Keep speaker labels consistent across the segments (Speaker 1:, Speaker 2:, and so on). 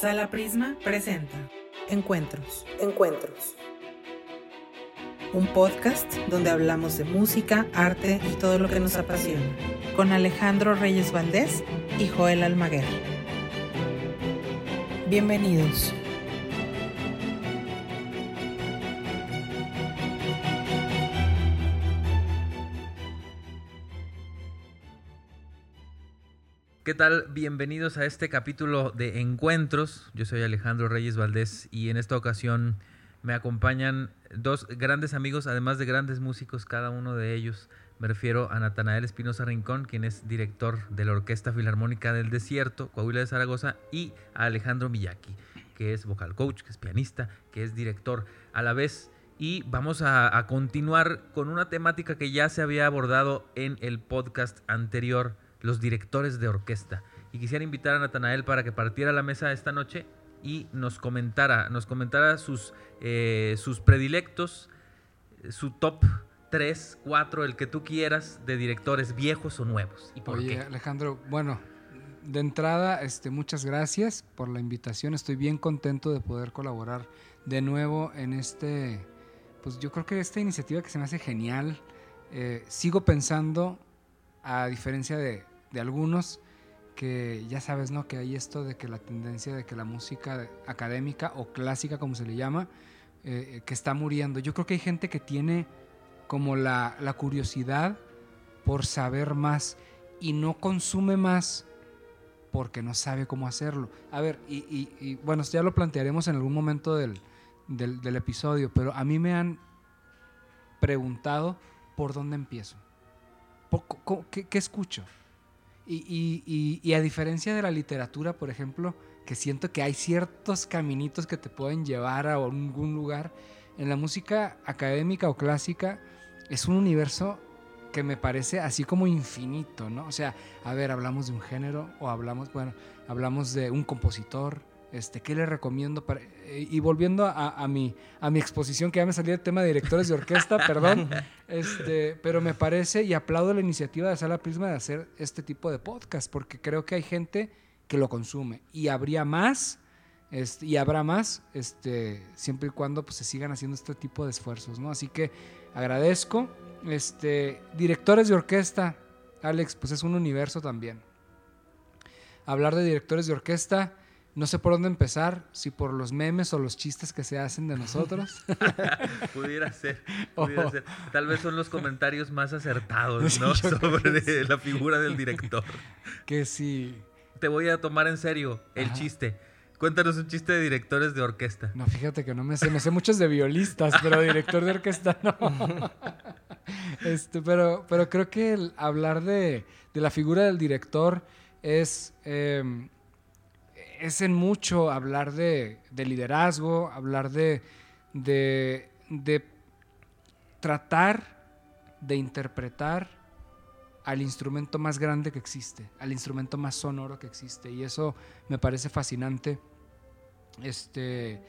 Speaker 1: Sala Prisma presenta Encuentros.
Speaker 2: Encuentros.
Speaker 1: Un podcast donde hablamos de música, arte y todo lo que nos apasiona. Con Alejandro Reyes Valdés y Joel Almaguer. Bienvenidos.
Speaker 3: ¿Qué tal? Bienvenidos a este capítulo de Encuentros. Yo soy Alejandro Reyes Valdés y en esta ocasión me acompañan dos grandes amigos, además de grandes músicos, cada uno de ellos. Me refiero a Natanael Espinosa Rincón, quien es director de la Orquesta Filarmónica del Desierto, Coahuila de Zaragoza, y a Alejandro Miyaki, que es vocal coach, que es pianista, que es director a la vez. Y vamos a, a continuar con una temática que ya se había abordado en el podcast anterior los directores de orquesta. Y quisiera invitar a Natanael para que partiera a la mesa esta noche y nos comentara, nos comentara sus, eh, sus predilectos, su top 3, 4, el que tú quieras, de directores viejos o nuevos. ¿Y por
Speaker 4: Oye,
Speaker 3: qué?
Speaker 4: Alejandro, bueno, de entrada, este, muchas gracias por la invitación. Estoy bien contento de poder colaborar de nuevo en este, pues yo creo que esta iniciativa que se me hace genial. Eh, sigo pensando, a diferencia de, de algunos, que ya sabes, ¿no? Que hay esto de que la tendencia de que la música académica o clásica, como se le llama, eh, que está muriendo. Yo creo que hay gente que tiene como la, la curiosidad por saber más y no consume más porque no sabe cómo hacerlo. A ver, y, y- bueno, ya lo plantearemos en algún momento del- del episodio, pero a mí me han preguntado por dónde empiezo. ¿Qué, qué escucho? Y- y a diferencia de la literatura, por ejemplo, que siento que hay ciertos caminitos que te pueden llevar a algún lugar, en la música académica o clásica es un universo que me parece así como infinito, ¿no? O sea, a ver, hablamos de un género o hablamos, bueno, hablamos de un compositor, este, ¿qué le recomiendo para eh, y volviendo a, a mi a mi exposición que ya me salía el tema de directores de orquesta, perdón, este, pero me parece y aplaudo la iniciativa de Sala Prisma de hacer este tipo de podcast porque creo que hay gente que lo consume y habría más este, y habrá más, este, siempre y cuando pues, se sigan haciendo este tipo de esfuerzos, ¿no? Así que agradezco. Este, directores de orquesta, Alex, pues es un universo también. Hablar de directores de orquesta, no sé por dónde empezar, si por los memes o los chistes que se hacen de nosotros.
Speaker 3: Pudiera ser, pudiera
Speaker 4: Oh.
Speaker 3: ser. Tal vez son los comentarios más acertados, ¿no? Sobre
Speaker 4: sí.
Speaker 3: la figura del director.
Speaker 4: que sí.
Speaker 3: Te voy a tomar en serio el
Speaker 4: Ajá.
Speaker 3: chiste. Cuéntanos un chiste de directores de orquesta.
Speaker 4: No, fíjate que no me sé, me sé muchos de violistas, pero director de orquesta no. Este, pero, pero creo que el hablar de, de la figura del director es, eh, es en mucho hablar de, de liderazgo, hablar de tratar de interpretar al instrumento más grande que existe, al instrumento más sonoro que existe. Y eso me parece fascinante. Este,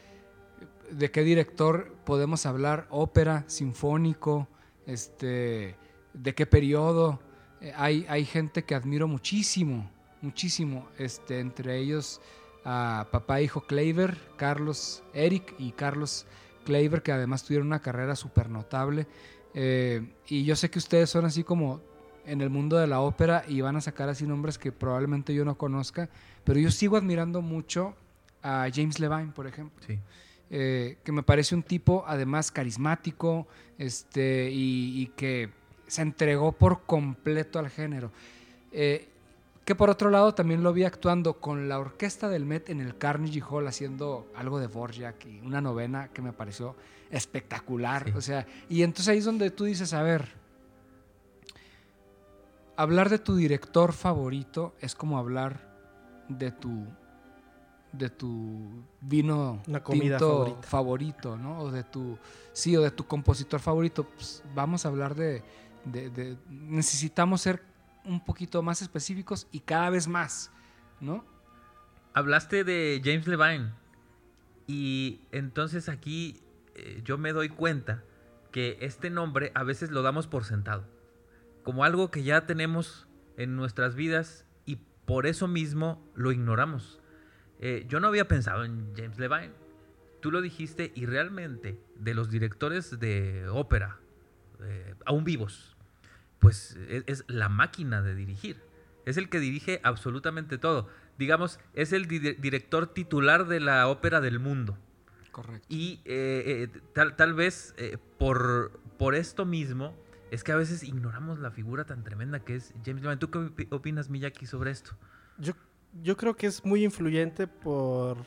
Speaker 4: ¿De qué director podemos hablar? Ópera, sinfónico, este, ¿de qué periodo? Eh, hay, hay gente que admiro muchísimo, muchísimo, este, entre ellos a papá e hijo Kleiber, Carlos Eric y Carlos Kleiber, que además tuvieron una carrera súper notable. Eh, y yo sé que ustedes son así como en el mundo de la ópera y van a sacar así nombres que probablemente yo no conozca, pero yo sigo admirando mucho a James Levine, por ejemplo
Speaker 3: Sí.
Speaker 4: eh, que me parece un tipo además carismático este, y, y que se entregó por completo al género. Eh, que por otro lado también lo vi actuando con la orquesta del Met en el Carnegie Hall haciendo algo de Borjak y una novena que me pareció espectacular.
Speaker 3: Sí.
Speaker 4: O sea, y entonces ahí es donde tú dices, a ver, hablar de tu director favorito es como hablar de tu de tu vino
Speaker 2: Una comida
Speaker 4: tinto
Speaker 2: favorita.
Speaker 4: favorito, ¿no? O de tu sí, o de tu compositor favorito. Pues, vamos a hablar de, de- de- necesitamos ser un poquito más específicos y cada vez más, ¿no?
Speaker 3: Hablaste de James Levine y entonces aquí eh, yo me doy cuenta que este nombre a veces lo damos por sentado, como algo que ya tenemos en nuestras vidas y por eso mismo lo ignoramos. eh, yo no había pensado en James Levine. Tú lo dijiste y realmente de los directores de ópera, eh, aún vivos, pues es, es, la máquina de dirigir. Es el que dirige absolutamente todo. Digamos, es el di director titular de la ópera del mundo.
Speaker 4: Correcto.
Speaker 3: Y eh, eh, tal, tal, vez eh, por, por esto mismo es que a veces ignoramos la figura tan tremenda que es James Levine. ¿Tú qué opinas, Miyaki, sobre esto?
Speaker 2: Yo, yo creo que es muy influyente por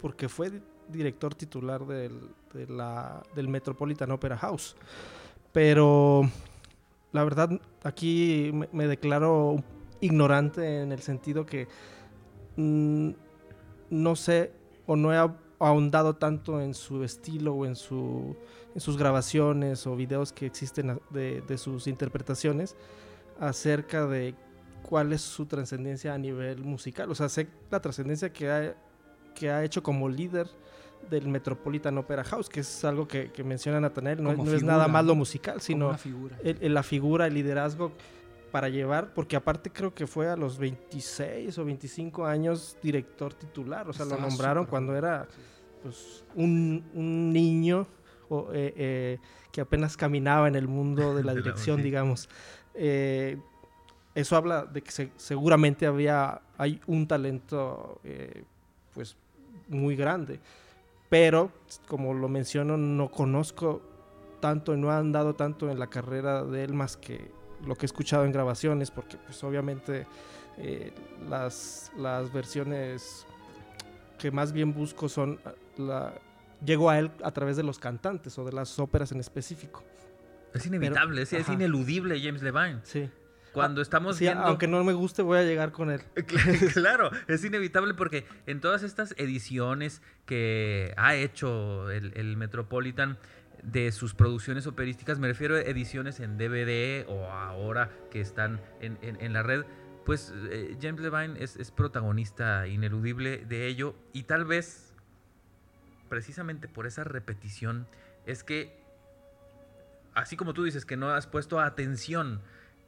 Speaker 2: porque fue director titular del, de la, del Metropolitan Opera House. Pero la verdad, aquí me, declaro ignorante en el sentido que mmm, no sé o no he ahondado tanto en su estilo o en, su, en sus grabaciones o videos que existen de, de sus interpretaciones acerca de cuál es su trascendencia a nivel musical. O sea, sé la trascendencia que ha, que ha hecho como líder del Metropolitan Opera House, que es algo que, que menciona Nathaniel, no, no es nada más lo musical, sino
Speaker 4: figura.
Speaker 2: El, el, la figura, el liderazgo para llevar, porque aparte creo que fue a los 26 o 25 años director titular, o sea, Estaba lo nombraron cuando era pues, un, un niño o, eh, eh, que apenas caminaba en el mundo de la dirección, sí. digamos. Eh, eso habla de que se, seguramente había, hay un talento eh, pues muy grande, pero como lo menciono, no conozco tanto, no he andado tanto en la carrera de él más que lo que he escuchado en grabaciones, porque pues obviamente eh, las, las versiones que más bien busco son la, llego a él a través de los cantantes o de las óperas en específico.
Speaker 3: Es inevitable, Pero, es, es, ineludible James Levine.
Speaker 2: Sí.
Speaker 3: Cuando
Speaker 2: ah,
Speaker 3: estamos
Speaker 2: sí,
Speaker 3: viendo...
Speaker 2: Aunque no me guste, voy a llegar con él.
Speaker 3: claro, es inevitable porque en todas estas ediciones que ha hecho el, el Metropolitan, de sus producciones operísticas, me refiero a ediciones en DVD o ahora que están en, en, en la red, pues eh, James Levine es, es, protagonista ineludible de ello y tal vez precisamente por esa repetición es que, así como tú dices que no has puesto atención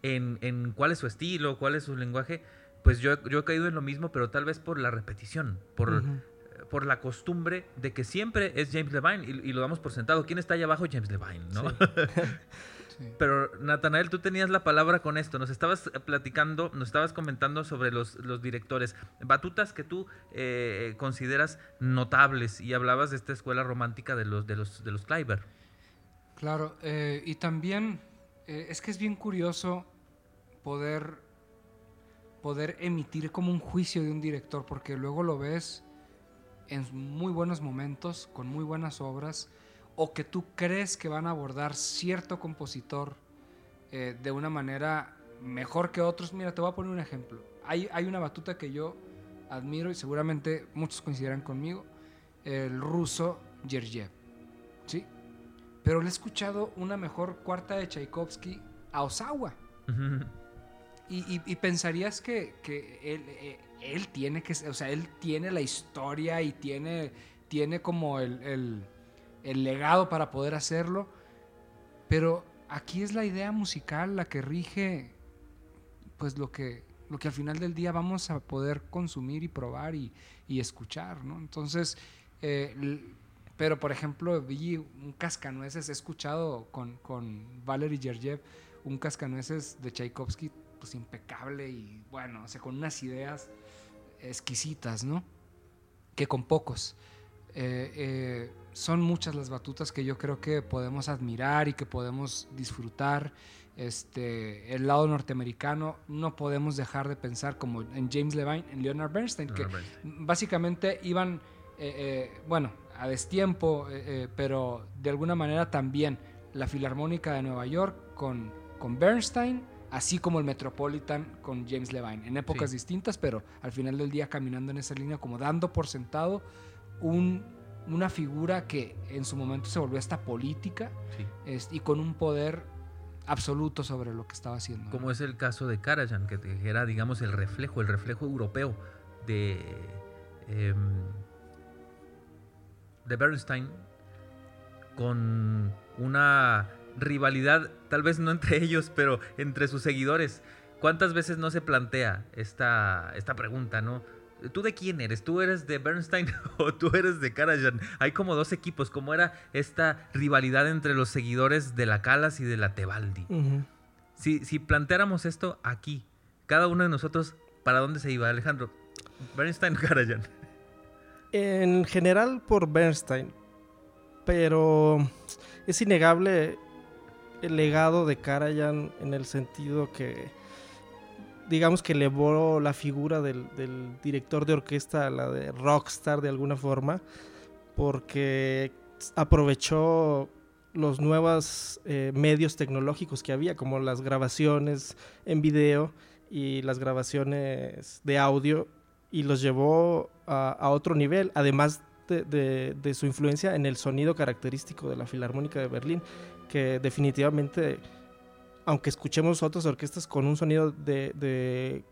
Speaker 3: en, en cuál es su estilo, cuál es su lenguaje, pues yo, yo he caído en lo mismo, pero tal vez por la repetición, por... Uh -huh por la costumbre de que siempre es James Levine y, y, lo damos por sentado. ¿Quién está allá abajo? James Levine, ¿no? Sí. sí. Pero Natanael, tú tenías la palabra con esto. Nos estabas platicando, nos estabas comentando sobre los, los directores. Batutas que tú eh, consideras notables y hablabas de esta escuela romántica de los, de los, de los Kleiber.
Speaker 4: Claro, eh, y también eh, es que es bien curioso poder, poder emitir como un juicio de un director, porque luego lo ves en muy buenos momentos, con muy buenas obras, o que tú crees que van a abordar cierto compositor eh, de una manera mejor que otros. Mira, te voy a poner un ejemplo. Hay, hay una batuta que yo admiro y seguramente muchos coincidirán conmigo, el ruso Gergiev, ¿sí? Pero le he escuchado una mejor cuarta de Tchaikovsky a Osawa. Uh -huh. Y, pensarías que, eh, él tiene que, o sea, él tiene la historia y tiene, tiene como el, el, legado para poder hacerlo, pero aquí es la idea musical la que rige, pues lo que, lo que al final del día vamos a poder consumir y probar y, y escuchar, ¿no? Entonces, eh, pero por ejemplo, vi un cascanueces, he escuchado con, con Valery Gergiev un cascanueces de Tchaikovsky pues impecable y bueno, o sea, con unas ideas exquisitas, ¿no? Que con pocos. Eh, eh, son muchas las batutas que yo creo que podemos admirar y que podemos disfrutar. Este, el lado norteamericano no podemos dejar de pensar como en James Levine, en Leonard Bernstein, Leonard que Bernstein. básicamente iban, eh, bueno, a destiempo, pero de alguna manera también la Filarmónica de Nueva York con, con Bernstein así como el Metropolitan con James Levine, en épocas sí. distintas, pero al final del día caminando en esa línea, como dando por sentado un, una figura que en su momento se volvió hasta política sí. es, y con un poder absoluto sobre lo que estaba haciendo.
Speaker 3: Como ¿no? es el caso de Karajan, que era, digamos, el reflejo, el reflejo europeo de, eh, de Bernstein con una rivalidad, tal vez no entre ellos, pero entre sus seguidores. ¿Cuántas veces no se plantea esta, esta pregunta, no? ¿Tú de quién eres? ¿Tú eres de Bernstein o tú eres de Karajan? Hay como dos equipos, como era esta rivalidad entre los seguidores de la Calas y de la Tebaldi. si, si planteáramos esto aquí, cada uno de nosotros, ¿para dónde se iba, Alejandro? ¿Bernstein o Karajan?
Speaker 2: En general por Bernstein, pero es innegable el legado de Karajan en el sentido que digamos que elevó la figura del, director de orquesta a la de rockstar de alguna forma, porque aprovechó los nuevos eh, medios tecnológicos que había, como las grabaciones en video y las grabaciones de audio, y los llevó a, otro nivel, además de, de, su influencia en el sonido característico de la Filarmónica de Berlín, que definitivamente aunque escuchemos otras orquestas con un sonido de,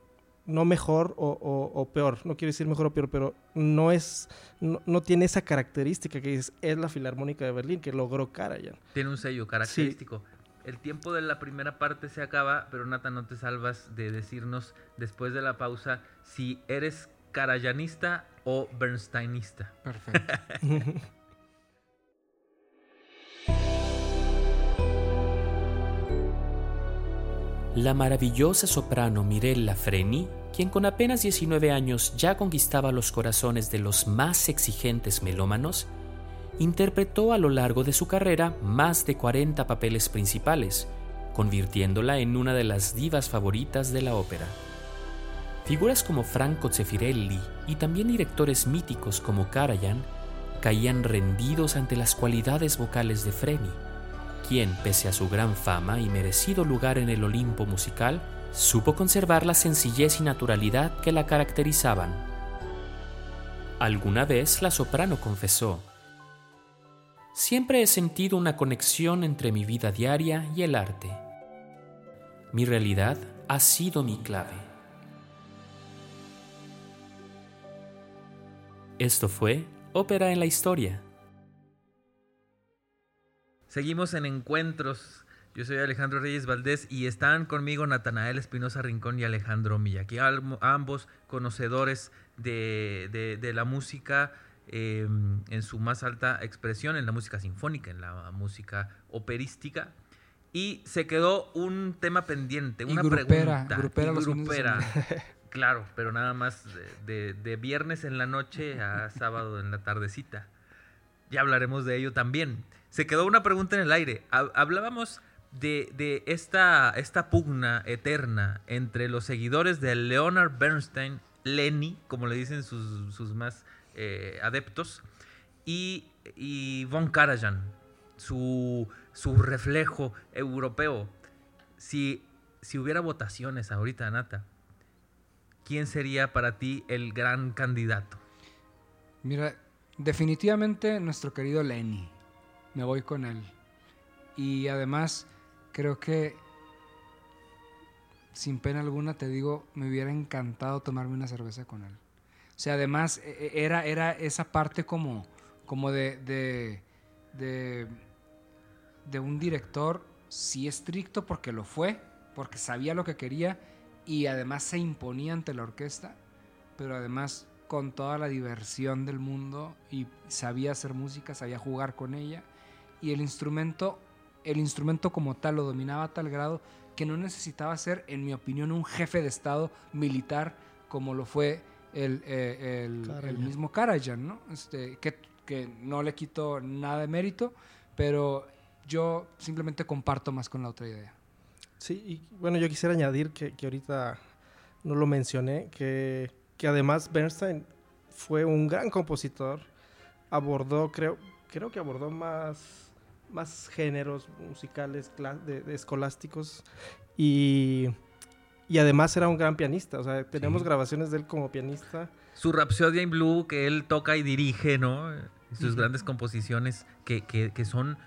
Speaker 2: no mejor o, peor, no quiero decir mejor o peor, pero no es, no, tiene esa característica que es, es, la Filarmónica de Berlín que logró Karajan.
Speaker 3: Tiene un sello característico. El tiempo de la primera parte se acaba, pero Nata, no te salvas de decirnos después de la pausa si eres karajanista o bernsteinista.
Speaker 4: Perfecto.
Speaker 5: La maravillosa soprano Mirella Freni, quien con apenas 19 años ya conquistaba los corazones de los más exigentes melómanos, interpretó a lo largo de su carrera más de 40 papeles principales, convirtiéndola en una de las divas favoritas de la ópera. Figuras como Franco Zeffirelli y también directores míticos como Karajan caían rendidos ante las cualidades vocales de Freni quien, pese a su gran fama y merecido lugar en el Olimpo musical, supo conservar la sencillez y naturalidad que la caracterizaban. Alguna vez la soprano confesó, Siempre he sentido una conexión entre mi vida diaria y el arte. Mi realidad ha sido mi clave. Esto fue Ópera en la Historia
Speaker 3: Seguimos en encuentros. Yo soy Alejandro Reyes Valdés y están conmigo Natanael Espinosa Rincón y Alejandro Miyaki, ambos conocedores de, la música em, en su más alta expresión, en la música sinfónica, en la música operística. Y se quedó un tema pendiente, una pregunta.
Speaker 4: Grupera,
Speaker 3: grupera. Claro, pero nada más de, de viernes en la noche a sábado en la tardecita. Ya hablaremos de ello también se quedó una pregunta en el aire. Hablábamos de, esta, esta, pugna eterna entre los seguidores de Leonard Bernstein, Lenny, como le dicen sus, más eh, adeptos, y, Von Karajan, su, su reflejo europeo. Si, si hubiera votaciones ahorita, Nata, ¿quién sería para ti el gran candidato?
Speaker 4: Mira, definitivamente nuestro querido Lenny me voy con él. Y además, creo que, sin pena alguna, te digo, me hubiera encantado tomarme una cerveza con él. O sea, además, e, e, era, era esa parte como, como de, de, de, de un director, sí estricto porque lo fue, porque sabía lo que quería y además se imponía ante la orquesta, pero además con toda la diversión del mundo y sabía hacer música, sabía jugar con ella y el instrumento, el instrumento como tal lo dominaba a tal grado que no necesitaba ser, en mi opinión, un jefe de Estado militar como lo fue el, eh, el, mismo Karajan, ¿no? Este, que, que no le quito nada de mérito, pero yo simplemente comparto más con la otra idea.
Speaker 2: Sí, y bueno, yo quisiera añadir que, que ahorita no lo mencioné, que, que, además Bernstein fue un gran compositor, abordó, creo, creo que abordó más más géneros musicales de, escolásticos y, y, además era un gran pianista, o sea, tenemos grabaciones de él como pianista.
Speaker 3: Su Rhapsody in Blue que él toca y dirige, ¿no? sus grandes composiciones que, que, son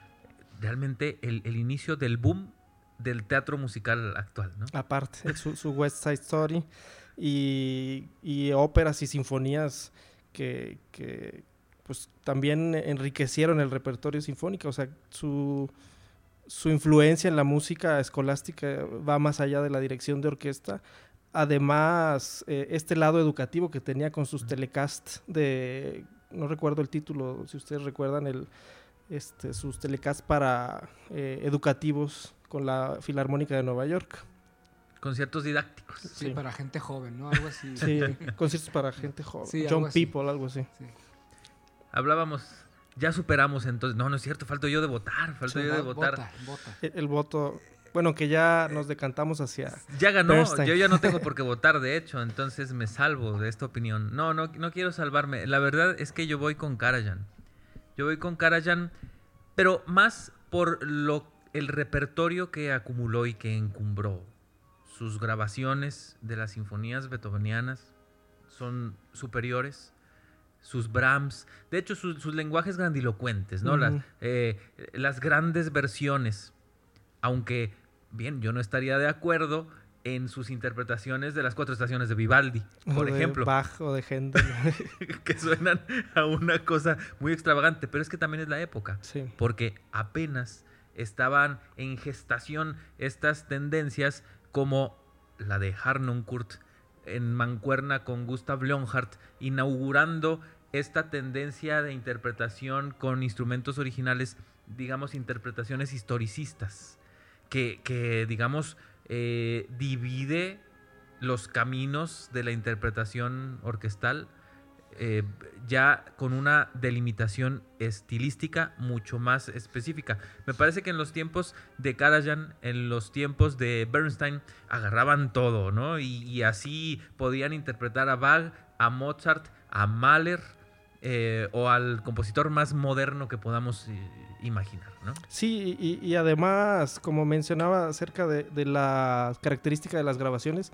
Speaker 3: realmente el, el, inicio del boom del teatro musical actual, ¿no?
Speaker 2: Aparte, su, su West Side Story y, y óperas y sinfonías que, que, pues también enriquecieron el repertorio sinfónico, o sea, su, su influencia en la música escolástica va más allá de la dirección de orquesta además, eh, este lado educativo que tenía con sus telecasts de, no recuerdo el título, si ustedes recuerdan, el, este, sus telecasts para eh, educativos con la Filarmónica de Nueva York.
Speaker 3: Conciertos didácticos.
Speaker 4: Sí, para gente joven, ¿no? Algo así.
Speaker 2: Sí, conciertos para gente joven. John People, algo así.
Speaker 3: Hablábamos, ya superamos entonces. No, no es cierto, falto yo de votar, falto yo de votar.
Speaker 2: El, voto, bueno, que ya nos decantamos hacia.
Speaker 3: Ya ganó, yo ya no tengo por qué votar, de hecho, entonces me salvo de esta opinión. No, no, no quiero salvarme. La verdad es que yo voy con Karajan. Yo voy con Karajan, pero más por lo, el repertorio que acumuló y que encumbró sus grabaciones de las sinfonías beethovenianas son superiores. Sus Brahms, de hecho, sus lenguajes grandilocuentes, ¿no? las, eh, las grandes versiones. Aunque, bien, yo no estaría de acuerdo en sus interpretaciones de las cuatro estaciones de Vivaldi, por ejemplo.
Speaker 2: Bach o de Händel.
Speaker 3: que suenan a una cosa muy extravagante, pero es que también es la época.
Speaker 2: Sí.
Speaker 3: Porque apenas estaban en gestación estas tendencias como la de Harnoncourt en mancuerna con Gustav Leonhardt, inaugurando esta tendencia de interpretación con instrumentos originales, digamos, interpretaciones historicistas, que, digamos, eh, divide los caminos de la interpretación orquestal eh, ya con una delimitación estilística mucho más específica. Me parece que en los tiempos de Karajan, en los tiempos de Bernstein, agarraban todo, ¿no? Y, así podían interpretar a Bach, a Mozart, a Mahler eh, o al compositor más moderno que podamos eh, imaginar, ¿no?
Speaker 2: Sí, y, además, como mencionaba acerca de, de la característica de las grabaciones,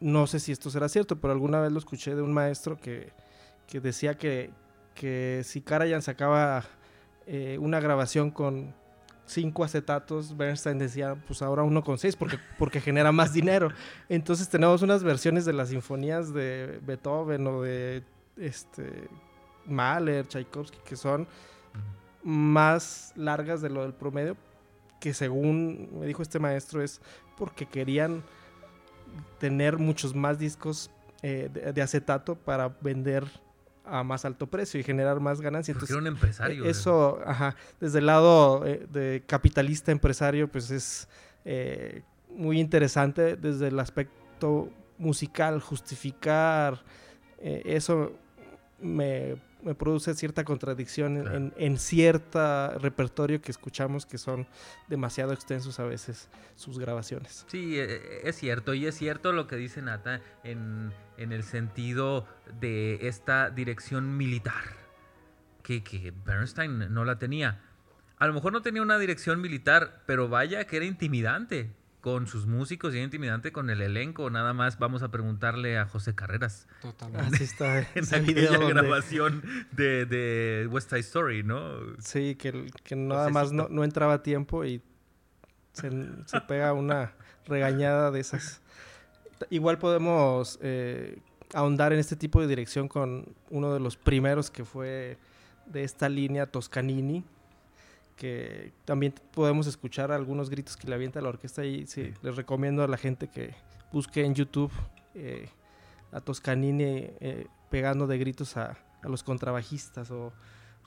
Speaker 2: no sé si esto será cierto, pero alguna vez lo escuché de un maestro que, decía que, que, si Karajan sacaba eh, una grabación con cinco acetatos, Bernstein decía, pues ahora uno con seis, porque, porque genera más dinero. Entonces tenemos unas versiones de las sinfonías de Beethoven o de este, Mahler, Tchaikovsky, que son más largas de lo del promedio, que según me dijo este maestro es porque querían tener muchos más discos eh, de, acetato para vender a más alto precio y generar más ganancias.
Speaker 3: Entonces, un empresario.
Speaker 2: Eh, eso, ajá, desde el lado eh, de capitalista empresario, pues es muy interesante desde el aspecto musical, justificar eso me me produce cierta contradicción en, en, cierto repertorio que escuchamos que son demasiado extensos a veces sus grabaciones.
Speaker 3: Sí, e, e, es cierto, y es cierto lo que dice Nata en, en el sentido de esta dirección militar, que, que Bernstein no la tenía. A lo mejor no tenía una dirección militar, pero vaya que era intimidante con sus músicos y intimidante con el elenco. Nada más vamos a preguntarle a José Carreras.
Speaker 2: Totalmente. Así está.
Speaker 3: en aquella grabación de, West Side Story, ¿no?
Speaker 2: Sí, que, que nada más no, no, entraba a tiempo y se, pega una regañada de esas. Igual podemos eh, ahondar en este tipo de dirección con uno de los primeros que fue de esta línea Toscanini que también podemos escuchar algunos gritos que le avienta la orquesta y sí, les recomiendo a la gente que busque en YouTube eh, a Toscanini eh, pegando de gritos a, los contrabajistas o,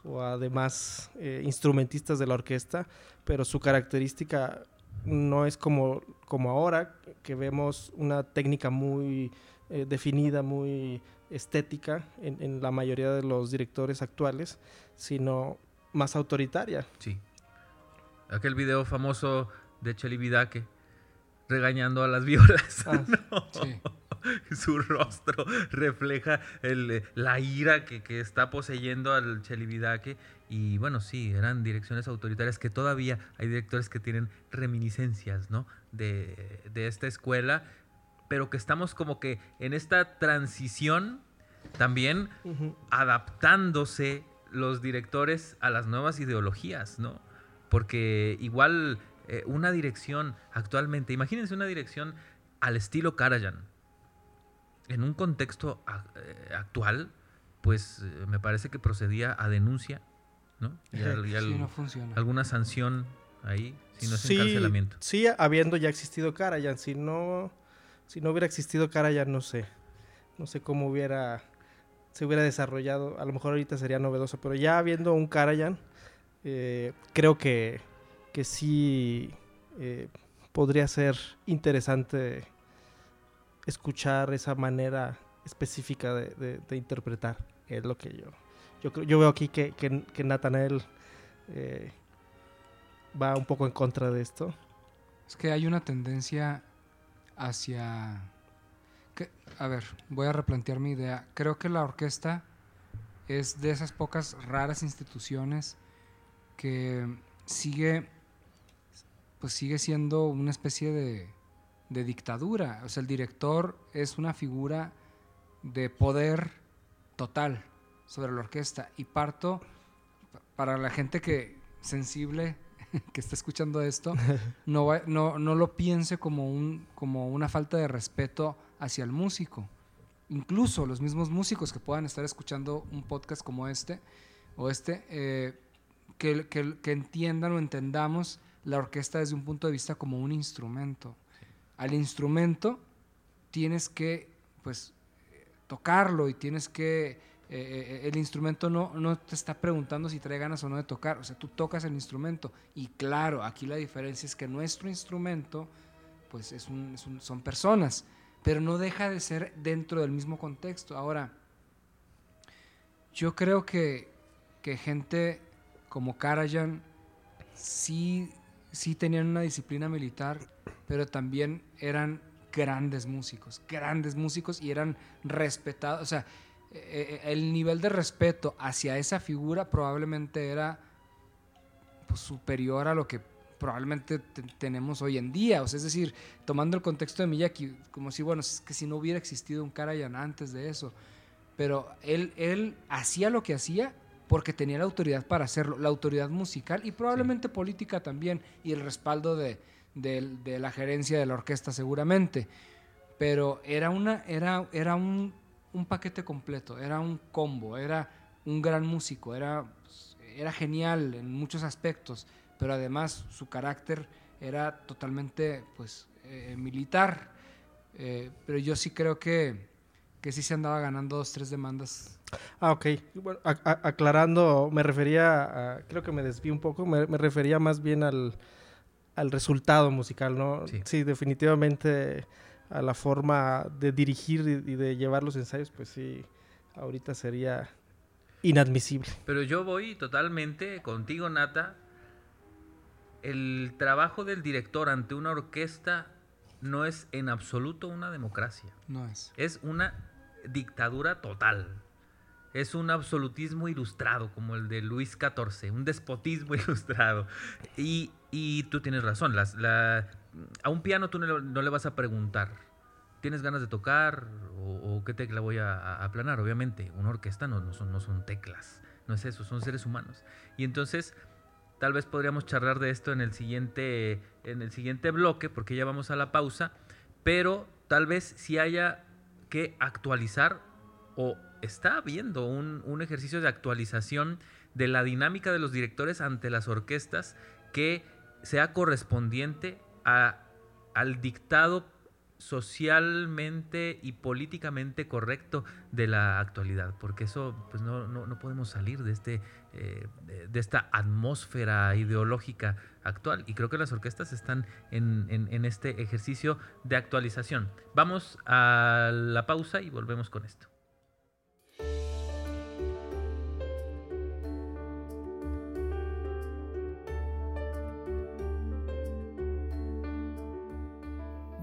Speaker 2: o además eh, instrumentistas de la orquesta, pero su característica no es como, como ahora, que vemos una técnica muy definida, muy estética en, en la mayoría de los directores actuales, sino más autoritaria.
Speaker 3: Sí. Aquel video famoso de Cheli Vidake regañando a las violas. Ah, Su rostro refleja el, la ira que, está poseyendo al Vidake. Y bueno, sí, eran direcciones autoritarias que todavía hay directores que tienen reminiscencias ¿no? de, de esta escuela, pero que estamos como que en esta transición también adaptándose los directores a las nuevas ideologías, ¿no? Porque igual eh, una dirección actualmente, imagínense una dirección al estilo Karajan, en un contexto eh, actual, pues eh, me parece que procedía a denuncia, ¿no?
Speaker 4: Y, no funciona.
Speaker 3: alguna sanción ahí, si no es encarcelamiento.
Speaker 2: Sí, habiendo ya existido Karajan, si no si no hubiera existido Karajan, no sé, no sé cómo hubiera, se hubiera desarrollado, a lo mejor ahorita sería novedoso, pero ya viendo un Karajan, eh, creo que, que sí eh, podría ser interesante escuchar esa manera específica de, interpretar, es lo que yo, yo, yo veo aquí que, que, que Nathanael eh, va un poco en contra de esto.
Speaker 4: Es que hay una tendencia hacia... a ver, voy a replantear mi idea. Creo que la orquesta es de esas pocas raras instituciones que sigue, pues sigue siendo una especie de, de dictadura. O sea, el director es una figura de poder total sobre la orquesta. Y parto, para la gente que sensible que está escuchando esto no, no, no lo piense como, un, como una falta de respeto hacia el músico. Incluso los mismos músicos que puedan estar escuchando un podcast como este o este, eh, que, que, entiendan o entendamos la orquesta desde un punto de vista como un instrumento. Al instrumento tienes que pues tocarlo y tienes que eh, eh, el instrumento no, no te está preguntando si trae ganas o no de tocar, o sea, tú tocas el instrumento. Y claro, aquí la diferencia es que nuestro instrumento, pues es un, son personas, pero no deja de ser dentro del mismo contexto. Ahora, yo creo que, que gente como Karajan sí, sí tenían una disciplina militar, pero también eran grandes músicos, grandes músicos y eran respetados, o sea, eh, eh, el nivel de respeto hacia esa figura probablemente era pues, superior a lo que probablemente tenemos hoy en día. O sea, es decir, tomando el contexto de Miyaki, como si, bueno, es que si no hubiera existido un Karajan antes de eso. Pero él, él hacía lo que hacía porque tenía la autoridad para hacerlo, la autoridad musical y probablemente política también, y el respaldo de, de, la gerencia de la orquesta seguramente. Pero era, una, era, era un un paquete completo, era un combo, era un gran músico, era, era genial en muchos aspectos, pero además su carácter era totalmente pues, eh, militar. Eh, pero yo sí creo que, que sí se andaba ganando dos, tres demandas.
Speaker 2: Ah, ok. Bueno, aclarando, me refería, a, creo que me desví un poco, me, refería más bien al, al resultado musical, ¿no? sí definitivamente a la forma de dirigir y de llevar los ensayos, pues sí, ahorita sería inadmisible.
Speaker 3: Pero yo voy totalmente contigo, Nata. El trabajo del director ante una orquesta no es en absoluto una democracia.
Speaker 4: No es.
Speaker 3: Es una dictadura total. Es un absolutismo ilustrado, como el de Luis XIV, un despotismo ilustrado. Y, y tú tienes razón, las, la, a un piano tú no le, vas a preguntar, ¿tienes ganas de tocar o, qué tecla voy a, aplanar? Obviamente, una orquesta no, no, son, no son teclas, no es eso, son seres humanos. Y entonces, tal vez podríamos charlar de esto en el siguiente, en el siguiente bloque, porque ya vamos a la pausa, pero tal vez si haya que actualizar o está habiendo un, un ejercicio de actualización de la dinámica de los directores ante las orquestas que sea correspondiente al dictado socialmente y políticamente correcto de la actualidad, porque eso pues no, no, podemos salir de, este, eh, de esta atmósfera ideológica actual y creo que las orquestas están en, en este ejercicio de actualización. Vamos a la pausa y volvemos con esto.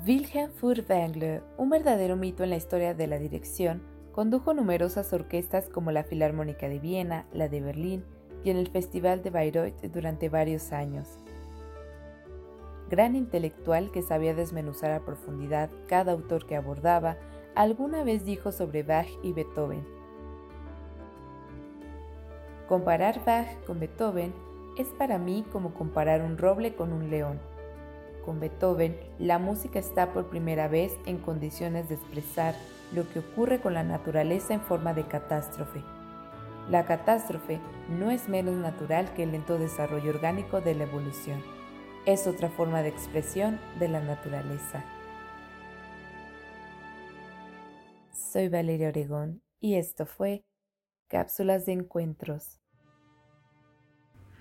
Speaker 6: Wilhelm Furtwängler, un verdadero mito en la historia de la dirección, condujo numerosas orquestas como la Filarmónica de Viena, la de Berlín y en el Festival de Bayreuth durante varios años. Gran intelectual que sabía desmenuzar a profundidad cada autor que abordaba, alguna vez dijo sobre Bach y Beethoven. Comparar Bach con Beethoven es para mí como comparar un roble con un león con Beethoven, la música está por primera vez en condiciones de expresar lo que ocurre con la naturaleza en forma de catástrofe. La catástrofe no es menos natural que el lento desarrollo orgánico de la evolución. Es otra forma de expresión de la naturaleza. Soy Valeria Oregón y esto fue Cápsulas de Encuentros.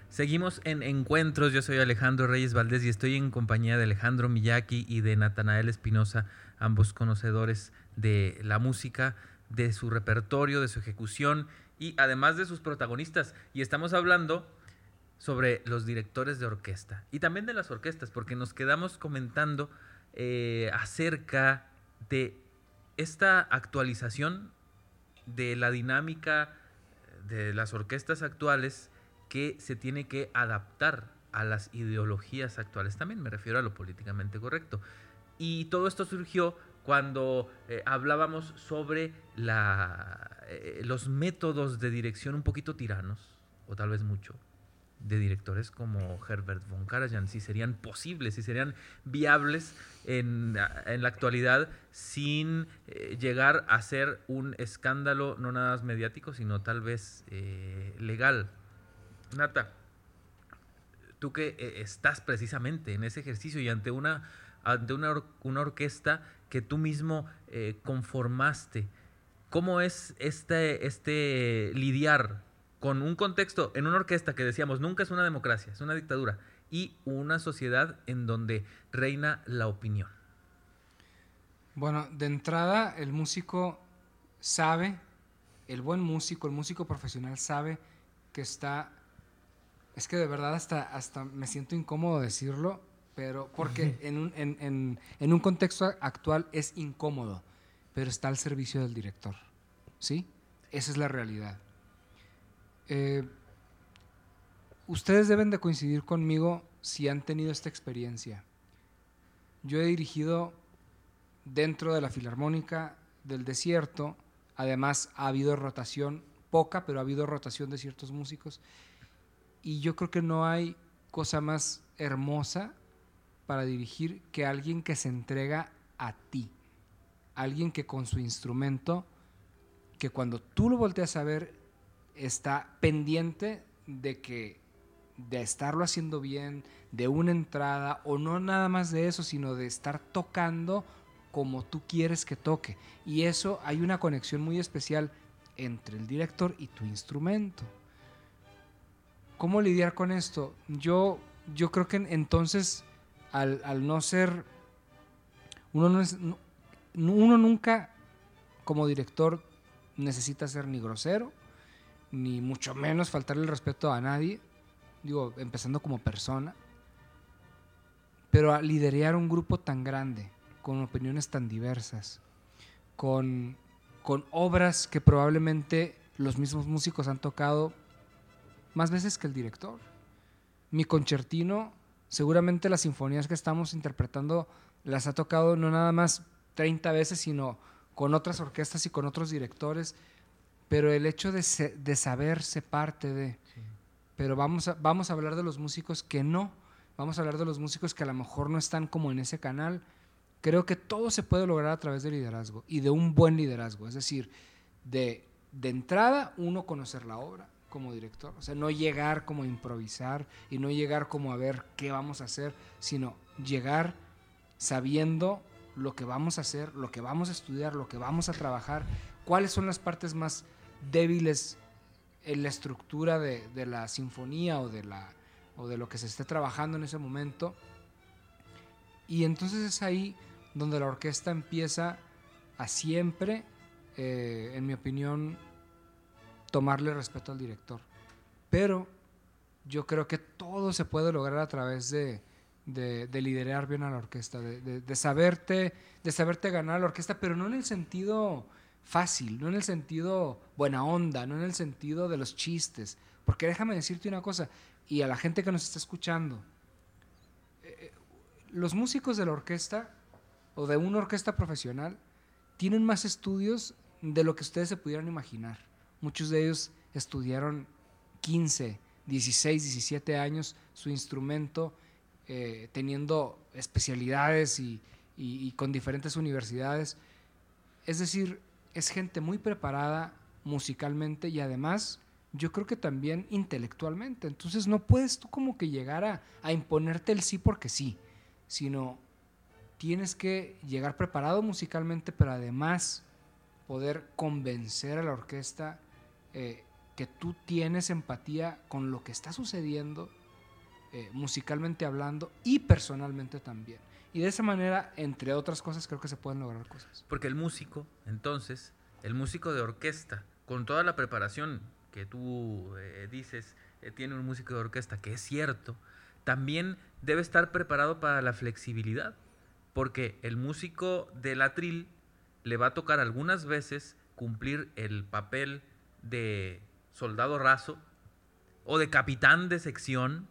Speaker 3: Seguimos en Encuentros, yo soy Alejandro Reyes Valdés y estoy en compañía de Alejandro Miyaki y de Natanael Espinosa, ambos conocedores de la música, de su repertorio, de su ejecución y además de sus protagonistas. Y estamos hablando sobre los directores de orquesta y también de las orquestas, porque nos quedamos comentando eh, acerca de esta actualización de la dinámica de las orquestas actuales que se tiene que adaptar a las ideologías actuales. También me refiero a lo políticamente correcto. Y todo esto surgió cuando eh, hablábamos sobre eh, los métodos de dirección un poquito tiranos, o tal vez mucho, de directores como Herbert von Karajan, si serían posibles, si serían viables en, la actualidad sin eh, llegar a ser un escándalo no nada más mediático, sino tal vez legal. Nata, tú que estás precisamente en ese ejercicio y ante una, ante una, una orquesta que tú mismo eh, conformaste. ¿Cómo es este, este lidiar con un contexto en una orquesta que decíamos nunca es una democracia, es una dictadura, y una sociedad en donde reina la opinión?
Speaker 4: Bueno, de entrada el músico sabe, el buen músico, el músico profesional sabe que está, es que de verdad hasta, hasta me siento incómodo decirlo, pero porque en un, en, en, un contexto actual es incómodo, pero está al servicio del director. ¿Sí? Esa es la realidad. Eh, ustedes deben de coincidir conmigo si han tenido esta experiencia. Yo he dirigido dentro de la Filarmónica del Desierto, además ha habido rotación, poca, pero ha habido rotación de ciertos músicos, y yo creo que no hay cosa más hermosa para dirigir que alguien que se entrega a ti. Alguien que con su instrumento, que cuando tú lo volteas a ver, está pendiente de que de estarlo haciendo bien, de una entrada, o no nada más de eso, sino de estar tocando como tú quieres que toque. Y eso hay una conexión muy especial entre el director y tu instrumento. ¿Cómo lidiar con esto? Yo, yo creo que entonces al, no ser, uno, no es, uno nunca como director necesita ser ni grosero, ni mucho menos faltarle el respeto a nadie, digo, empezando como persona, pero a liderar un grupo tan grande, con opiniones tan diversas, con, con obras que probablemente los mismos músicos han tocado más veces que el director. Mi concertino seguramente las sinfonías que estamos interpretando las ha tocado no nada más 30 veces, sino con otras orquestas y con otros directores, pero el hecho de, de saberse parte de... Pero vamos a, vamos a hablar de los músicos que no, vamos a hablar de los músicos que a lo mejor no están como en ese canal. Creo que todo se puede lograr a través del liderazgo y de un buen liderazgo, es decir, de, de entrada uno conocer la obra, como director. O sea, no llegar como a improvisar y no llegar como a ver qué vamos a hacer, sino llegar sabiendo lo que vamos a hacer, lo que vamos a estudiar, lo que vamos a trabajar, cuáles son las partes más débiles en la estructura de, la sinfonía o de, lo que se esté trabajando en ese momento. Y entonces es ahí donde la orquesta empieza a siempre, eh, en mi opinión, tomarle respeto al director. Pero yo creo que todo se puede lograr a través de, de, liderar bien a la orquesta, de, saberte, de saberte ganar la orquesta, pero no en el sentido fácil, no en el sentido buena onda, no en el sentido de los chistes. Porque déjame decirte una cosa, y a la gente que nos está escuchando, eh, los músicos de la orquesta o de una orquesta profesional tienen más estudios de lo que ustedes se pudieran imaginar. Muchos de ellos estudiaron 15, 16, 17 años su instrumento, eh, teniendo especialidades y, con diferentes universidades. Es decir, es gente muy preparada musicalmente y además yo creo que también intelectualmente. Entonces no puedes tú como que llegar a, a, imponerte el sí porque sí, sino tienes que llegar preparado musicalmente, pero además poder convencer a la orquesta eh, que tú tienes empatía con lo que está sucediendo eh, musicalmente hablando y personalmente también. Y de esa manera, entre otras cosas, creo que se pueden lograr cosas.
Speaker 3: Porque el músico, entonces, el músico de orquesta, con toda la preparación que tú eh, dices, tiene un músico de orquesta, que es cierto, también debe estar preparado para la flexibilidad. Porque el músico del atril le va a tocar algunas veces cumplir el papel de soldado raso o de capitán de sección,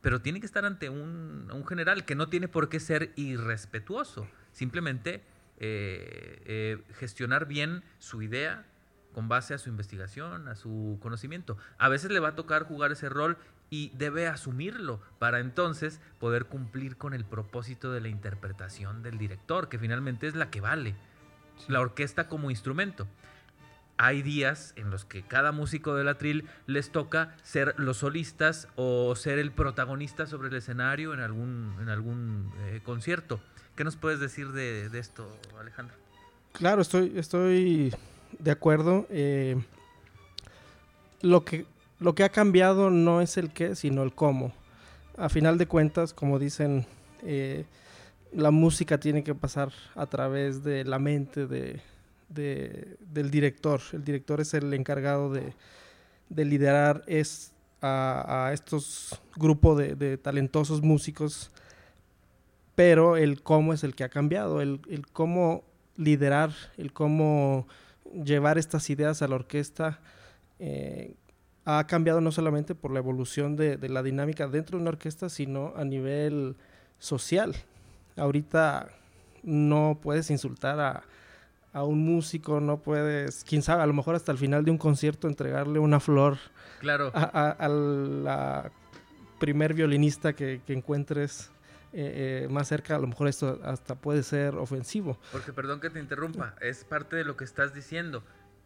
Speaker 3: pero tiene que estar ante un, general que no tiene por qué ser irrespetuoso, simplemente eh, eh, gestionar bien su idea con base a su investigación, a su conocimiento. A veces le va a tocar jugar ese rol y debe asumirlo para entonces poder cumplir con el propósito de la interpretación del director, que finalmente es la que vale la orquesta como instrumento. Hay días en los que cada músico del atril les toca ser los solistas o ser el protagonista sobre el escenario en algún, en algún eh, concierto. ¿Qué nos puedes decir de, esto, Alejandro?
Speaker 2: Claro, estoy, estoy de acuerdo. Eh, lo, que, lo que ha cambiado no es el qué, sino el cómo. A final de cuentas, como dicen eh, la música tiene que pasar a través de la mente de, del director. El director es el encargado de, liderar es a, estos grupos de, talentosos músicos, pero el cómo es el que ha cambiado, el, cómo liderar, el cómo llevar estas ideas a la orquesta. Eh, ha cambiado no solamente por la evolución de, de, la dinámica dentro de una orquesta, sino a nivel social. Ahorita no puedes insultar a, un músico, no puedes, quién sabe, a lo mejor hasta el final de un concierto entregarle una flor
Speaker 3: claro.
Speaker 2: a, la primer violinista que, encuentres eh, eh, más cerca, a lo mejor esto hasta puede ser ofensivo.
Speaker 3: Porque perdón que te interrumpa, es parte de lo que estás diciendo.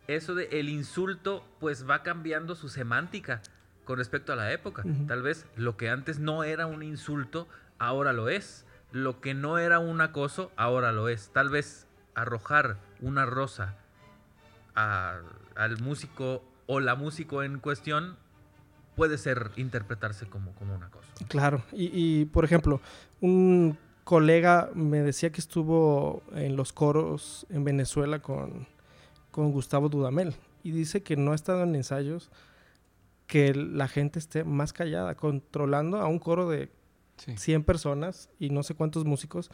Speaker 3: Eso de el insulto pues va cambiando su semántica con respecto a la época. Tal vez lo que antes no era un insulto, ahora lo es lo que no era un acoso, ahora lo es. Tal vez arrojar una rosa al músico o la músico en cuestión puede ser interpretarse como, como un acoso.
Speaker 2: Claro, y, por ejemplo, un colega me decía que estuvo en los coros en Venezuela con, con Gustavo Dudamel y dice que no ha estado en ensayos que la gente esté más callada, controlando a un coro de 100 personas y no sé cuántos músicos,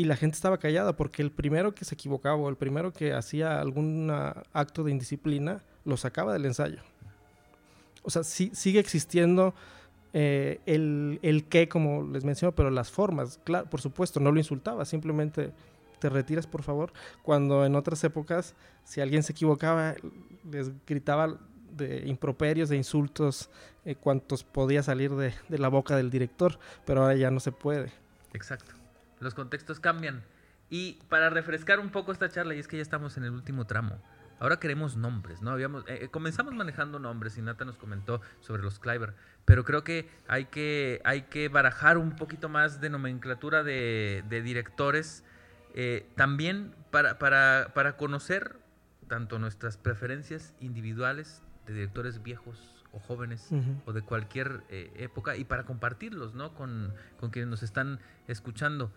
Speaker 2: y la gente estaba callada porque el primero que se equivocaba o el primero que hacía algún acto de indisciplina lo sacaba del ensayo. O sea, sí, sigue existiendo eh, el, el qué, como les menciono, pero las formas, claro, por supuesto, no lo insultaba, simplemente te retiras por favor, cuando en otras épocas, si alguien se equivocaba, les gritaba de improperios, de insultos, eh, cuantos podía salir de, la boca del director, pero ahora ya no se puede.
Speaker 3: Exacto. Los contextos cambian. Y para refrescar un poco esta charla, y es que ya estamos en el último tramo, ahora queremos nombres, ¿no? Habíamos, eh, comenzamos manejando nombres y Nata nos comentó sobre los Kleiber, pero creo que hay que, hay que barajar un poquito más de nomenclatura de, directores, eh, también para, para, para conocer tanto nuestras preferencias individuales de directores viejos o jóvenes o de cualquier eh, época y para compartirlos, ¿no? Con, quienes nos están escuchando.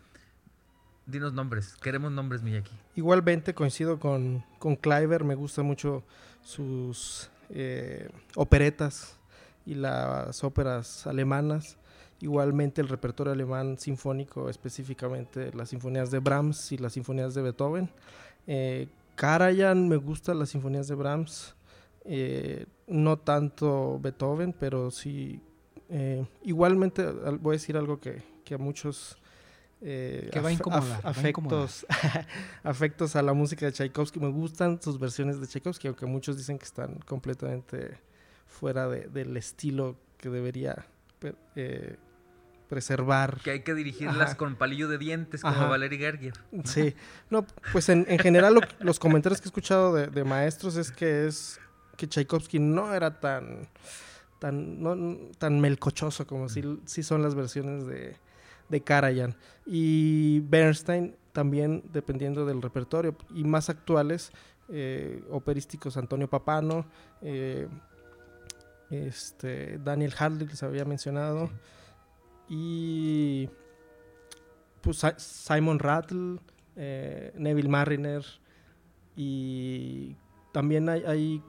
Speaker 3: Dinos nombres, queremos nombres, Miyaki.
Speaker 2: Igualmente coincido con, con Kleiber, me gustan mucho sus eh, operetas y las óperas alemanas. Igualmente el repertorio alemán sinfónico, específicamente las sinfonías de Brahms y las sinfonías de Beethoven. Eh, Karajan, me gustan las sinfonías de Brahms. Eh, no tanto Beethoven, pero sí. Eh, igualmente, voy a decir algo que, a muchos.
Speaker 4: Eh, que va a
Speaker 2: afectos, afectos a la música de Tchaikovsky. Me gustan sus versiones de Tchaikovsky, aunque muchos dicen que están completamente fuera del estilo que debería preservar.
Speaker 3: Que hay que dirigirlas con palillo de dientes, como Valery Gergiev.
Speaker 2: Sí, no, pues en, general los comentarios que he escuchado de, maestros es que es que Tchaikovsky no era tan tan, tan melcochoso como si, son las versiones de, de Karajan. Y Bernstein también, dependiendo del repertorio, y más actuales, eh, operísticos Antonio Papano, eh, este, Daniel Harley, que se había mencionado, y pues Simon Rattle, eh, Neville Mariner, y también hay,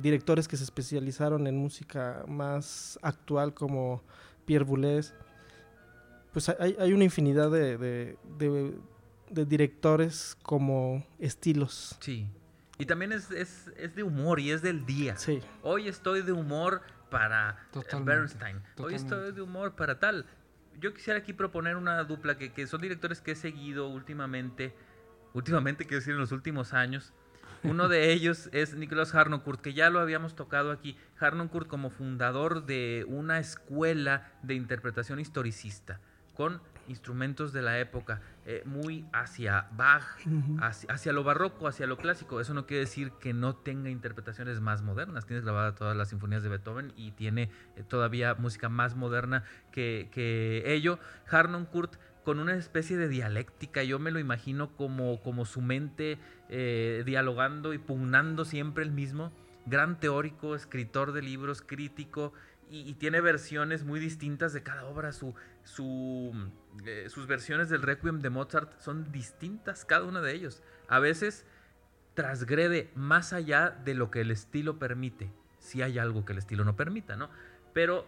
Speaker 2: directores que se especializaron en música más actual como Pierre Boulez. Pues hay, una infinidad de, de directores como estilos.
Speaker 3: Sí. Y también es, es, es, de humor y es del día.
Speaker 2: Sí.
Speaker 3: Hoy estoy de humor para Bernstein. Hoy estoy de humor para tal. Yo quisiera aquí proponer una dupla que, que son directores que he seguido últimamente. Últimamente, quiero decir, en los últimos años. Uno de ellos es Nicholas Harnoncourt, que ya lo habíamos tocado aquí. Harnoncourt como fundador de una escuela de interpretación historicista, con instrumentos de la época, eh, muy hacia Bach, hacia, lo barroco, hacia lo clásico. Eso no quiere decir que no tenga interpretaciones más modernas. Tienes grabada todas las sinfonías de Beethoven y tiene eh, todavía música más moderna que, que ello. Harnoncourt con una especie de dialéctica, yo me lo imagino como, como su mente eh, dialogando y pugnando siempre el mismo. Gran teórico, escritor de libros, crítico, y, tiene versiones muy distintas de cada obra. Su, su, eh, sus versiones del Requiem de Mozart son distintas, cada una de ellos. A veces transgrede más allá de lo que el estilo permite, si hay algo que el estilo no permita, ¿no? Pero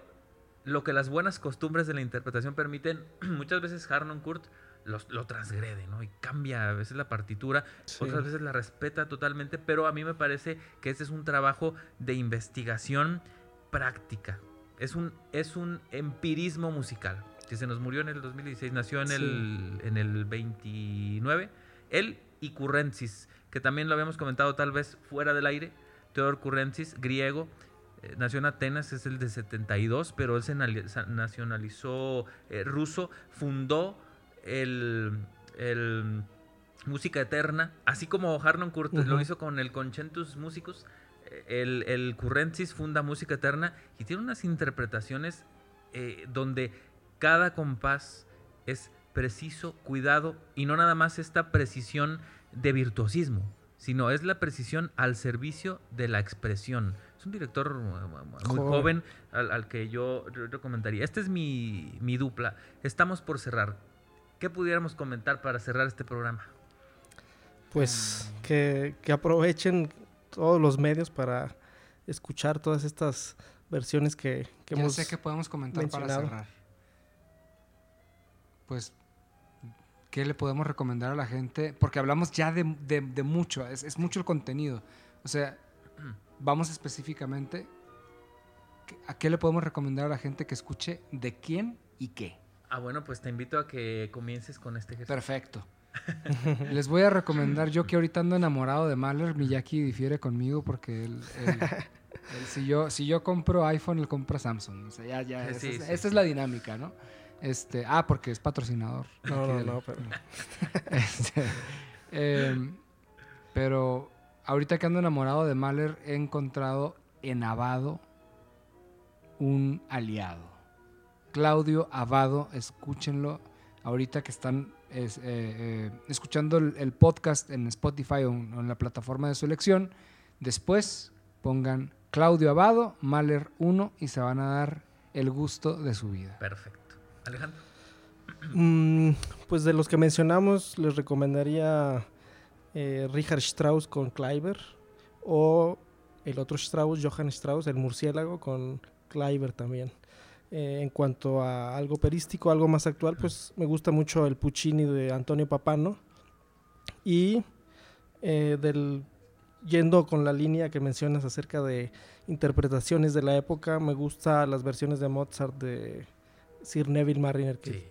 Speaker 3: lo que las buenas costumbres de la interpretación permiten, muchas veces Harnoncourt lo transgrede, ¿no? Y cambia a veces la partitura, otras veces la respeta totalmente, pero a mí me parece que este es un trabajo de investigación práctica, es un, es un empirismo musical. Que se nos murió en el 2016, nació en, el, en el 29. Él y Currensis, que también lo habíamos comentado tal vez fuera del aire. Teodor Currensis, griego, eh, nació en Atenas, es el de 72, pero él se nacionalizó eh, ruso, fundó el, el Música Eterna, así como Harnoncourt lo hizo con el Conchentus Musicus, el, el Currensis funda Música Eterna y tiene unas interpretaciones eh, donde cada compás es preciso, cuidado, y no nada más esta precisión de virtuosismo, sino es la precisión al servicio de la expresión. Es un director muy joven al, que yo recomendaría. Esta es mi, mi, dupla. Estamos por cerrar. ¿Qué pudiéramos comentar para cerrar este programa?
Speaker 2: Pues que, que aprovechen todos los medios para escuchar todas estas versiones que, que
Speaker 4: ya sé que podemos comentar para cerrar. Pues, ¿qué le podemos recomendar a la gente? Porque hablamos ya de, mucho, es, mucho el contenido. O sea, vamos específicamente, ¿a qué le podemos recomendar a la gente que escuche de quién y qué?
Speaker 3: Ah, bueno, pues te invito a que comiences con este ejercicio.
Speaker 4: Perfecto. Les voy a recomendar, yo que ahorita ando enamorado de Mahler, Miyaki difiere conmigo porque si, yo, si yo compro iPhone, él compra Samsung. O sea, ya, ya, esa, es, la dinámica, ¿no? Este, ah, porque es patrocinador.
Speaker 2: No, no, no, pero...
Speaker 4: Este, em, pero ahorita que ando enamorado de Mahler, he encontrado en Abado un aliado. Claudio Abado, escúchenlo. Ahorita que están es, eh, eh, escuchando el, podcast en Spotify o en, la plataforma de su elección. Después pongan Claudio Abado, Mahler 1 y se van a dar el gusto de su vida.
Speaker 3: Perfecto. Alejandro.
Speaker 2: Mm, pues de los que mencionamos, les recomendaría eh, Richard Strauss con Kleiber o el otro Strauss, Johann Strauss, el murciélago con Kleiber también. Eh, en cuanto a algo perístico, algo más actual, pues me gusta mucho el Puccini de Antonio Papano. Y eh, del, yendo con la línea que mencionas acerca de interpretaciones de la época, me gusta las versiones de Mozart de Sir Neville Mariner. Que,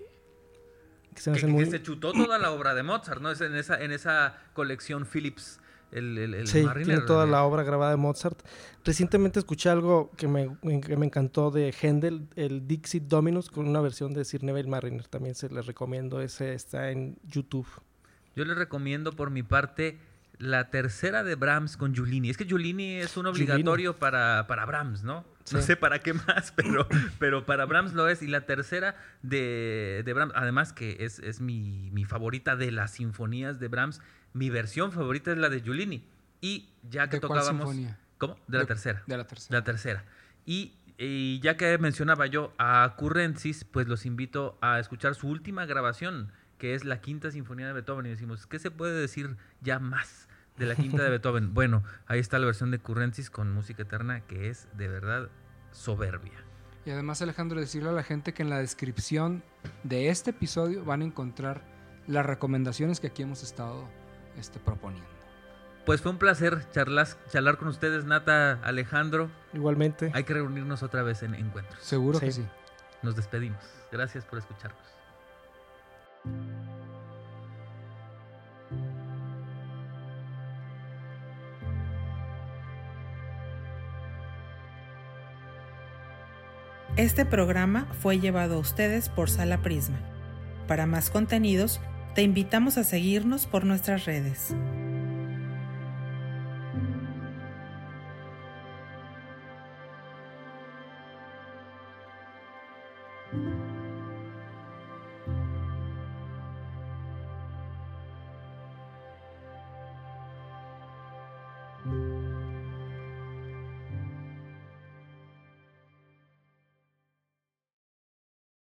Speaker 3: se, que, se chutó toda la obra de Mozart, ¿no? Es en esa, en esa colección Philips el,
Speaker 2: sí, tiene toda la obra grabada de Mozart. Recientemente escuché algo que me, me encantó de Händel, el Dixit Dominus, con una versión de Sir Neville Mariner. También se les recomiendo, ese está en YouTube.
Speaker 3: Yo les recomiendo por mi parte la tercera de Brahms con Giulini. Es que Giulini es un obligatorio para, para Brahms, ¿no? No sé para qué más, pero, pero para Brahms lo es. Y la tercera de, de Brahms, además que es, es mi, mi, favorita de las sinfonías de Brahms, mi versión favorita es la de Giulini. Y ya que
Speaker 4: ¿De
Speaker 3: tocábamos...
Speaker 4: Cuál sinfonía?
Speaker 3: ¿Cómo? De la
Speaker 4: De-
Speaker 3: tercera.
Speaker 4: De la tercera.
Speaker 3: La tercera. Y, y ya que mencionaba yo a Currencis, pues los invito a escuchar su última grabación, que es la quinta sinfonía de Beethoven. Y decimos, ¿qué se puede decir ya más de la quinta de Beethoven? Bueno, ahí está la versión de Currencis con música eterna, que es de verdad soberbia.
Speaker 4: Y además, Alejandro, decirle a la gente que en la descripción de este episodio van a encontrar las recomendaciones que aquí hemos estado este, proponiendo.
Speaker 3: Pues fue un placer charlas, charlar con ustedes, Nata, Alejandro.
Speaker 2: Igualmente.
Speaker 3: Hay que reunirnos otra vez en encuentros.
Speaker 4: Seguro que
Speaker 2: sí.
Speaker 3: Nos despedimos. Gracias por escucharnos.
Speaker 1: Este programa fue llevado a ustedes por Sala Prisma. Para más contenidos, te invitamos a seguirnos por nuestras redes.